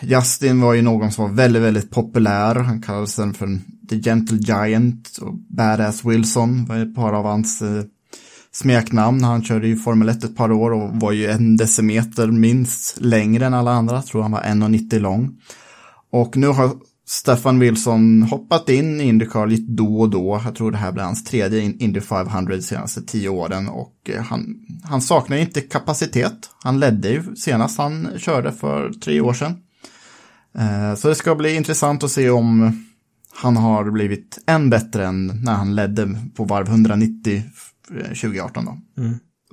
Justin var ju någon som var väldigt, väldigt populär. Han kallades sen för The Gentle Giant och Badass Wilson var ett par av hans eh, smeknamn. Han körde ju Formel 1 ett par år och var ju en decimeter minst längre än alla andra. Jag tror han var 1,90 lång. Och nu har Stefan Wilson hoppat in i Indycar lite då och då. Jag tror det här blir hans tredje Indy 500 de senaste tio åren. Och eh, han, han saknar inte kapacitet. Han ledde ju senast han körde för tre år sedan. Eh, så det ska bli intressant att se om han har blivit än bättre än när han ledde på varv 190 2018 då.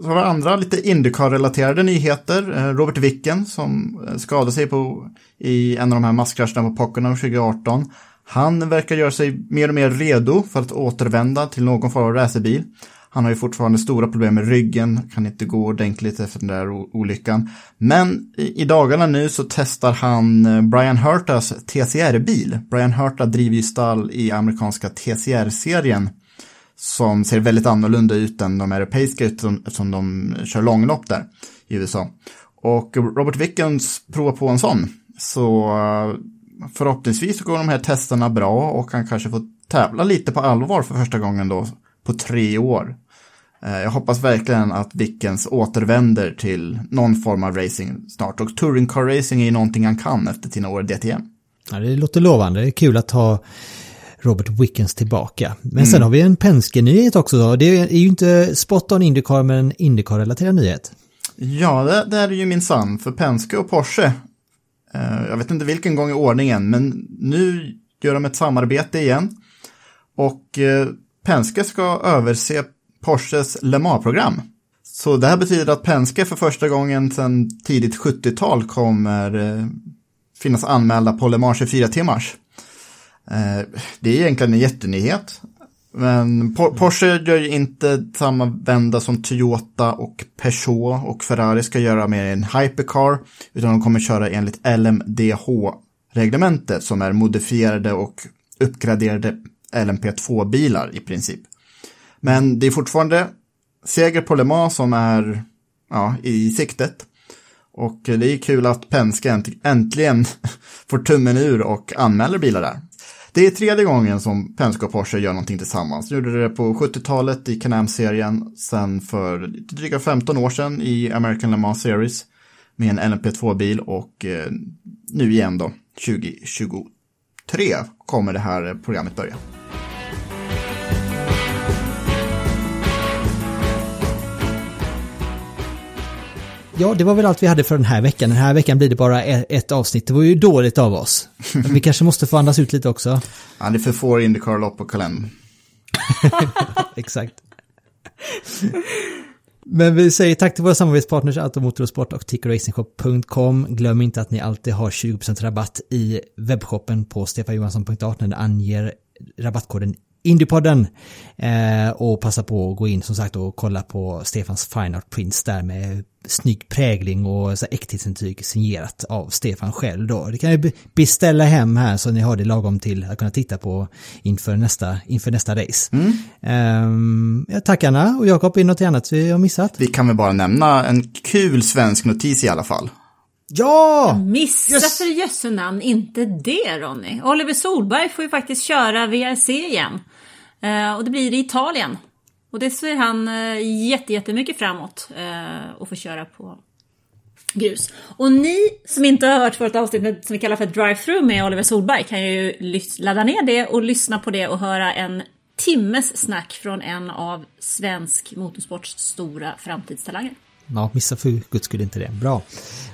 Så har vi andra lite Indycar-relaterade nyheter. Eh, Robert Wicken som eh, skadade sig på, i en av de här masskrascherna på Pocono 2018. Han verkar göra sig mer och mer redo för att återvända till någon form av racerbil. Han har ju fortfarande stora problem med ryggen, kan inte gå ordentligt efter den där olyckan. Men i, dagarna nu så testar han eh, Brian Hurtas TCR-bil. Brian Hurta driver ju stall i amerikanska TCR-serien som ser väldigt annorlunda ut än de europeiska eftersom, eftersom de kör långlopp där i USA. Och Robert Wickens provar på en sån. Så eh, förhoppningsvis så går de här testerna bra och han kanske får tävla lite på allvar för första gången då på tre år. Eh, jag hoppas verkligen att Wickens återvänder till någon form av racing snart. Och touring car racing är ju någonting han kan efter sina år i DTM. Ja, det låter lovande. Det är kul att ha Robert Wickens tillbaka. Men sen har vi en Penske-nyhet också. Det är ju inte spot on Indycar men en Indycar-relaterad nyhet. Ja, det, det är ju min sann för Penske och Porsche. eh, jag vet inte vilken gång i ordningen, men nu gör de ett samarbete igen. Och eh, Penske ska överse Porsches Le Mans-program. Så det här betyder att Penske för första gången sedan tidigt 70-tal kommer eh, finnas anmälda på Le Mans 24 timmars. Eh, det är egentligen en jättenyhet. Men Por- Porsche gör ju inte samma vända som Toyota och Peugeot och Ferrari ska göra med en hypercar, utan de kommer köra enligt LMDH-reglementet som är modifierade och uppgraderade LMP2-bilar i princip. Men det är fortfarande seger på Le Mans som är ja, i siktet. Och det är kul att Penske änt- äntligen får tummen ur och anmäler bilar där. Det är tredje gången som Penske och Porsche gör någonting tillsammans. De gjorde det på 70-talet i Can-Am-serien, sen för dryga 15 år sedan i American Le Mans Series med en LMP2-bil och eh, nu igen då, 2023 kommer det här programmet börja. Ja, det var väl allt vi hade för den här veckan. Den här veckan blir det bara ett, ett avsnitt. Det var ju dåligt av oss. Men vi kanske måste få andas ut lite också. Ja, det är för få Indycar-lopp på kalendern. Exakt. Men vi säger tack till våra samarbetspartners Automotorsport och tickerracingshop.com. Glöm inte att ni alltid har 20% rabatt i webbshoppen på stefanjohansson.art när ni anger rabattkoden Indiepodden. Eh, och passa på att gå in som sagt och kolla på Stefans Fine Art Prints där med snygg prägling och så äkthetsintyg signerat av Stefan själv då. Det kan ni beställa hem här så ni har det lagom till att kunna titta på inför nästa, inför nästa race. Mm. Eh, tack Anna och Jakob, är det något annat vi har missat? Vi kan väl bara nämna en kul svensk notis i alla fall. Ja! Missa Yes. för jösse namn inte det Ronny. Oliver Solberg får ju faktiskt köra VRC igen. Eh, och det blir i Italien. Och det ser han eh, jätte, jättemycket framåt. Eh, och få köra på grus. Och ni som inte har hört vårt avsnitt som vi kallar för Drive-Through med Oliver Solberg kan ju ladda ner det och lyssna på det och höra en timmes snack från en av svensk motorsports stora framtidstalanger. Ja, missa för guds skull inte det. Bra.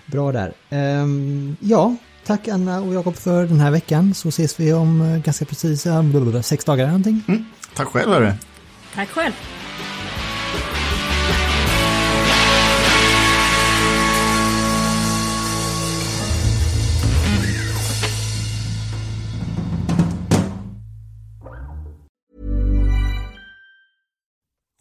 Bra där. Ehm, ja, tack Anna och Jakob för den här veckan. Så ses vi om eh, ganska precis eh, sex dagar eller någonting. Mm. Tack själv hörru. Tack själv!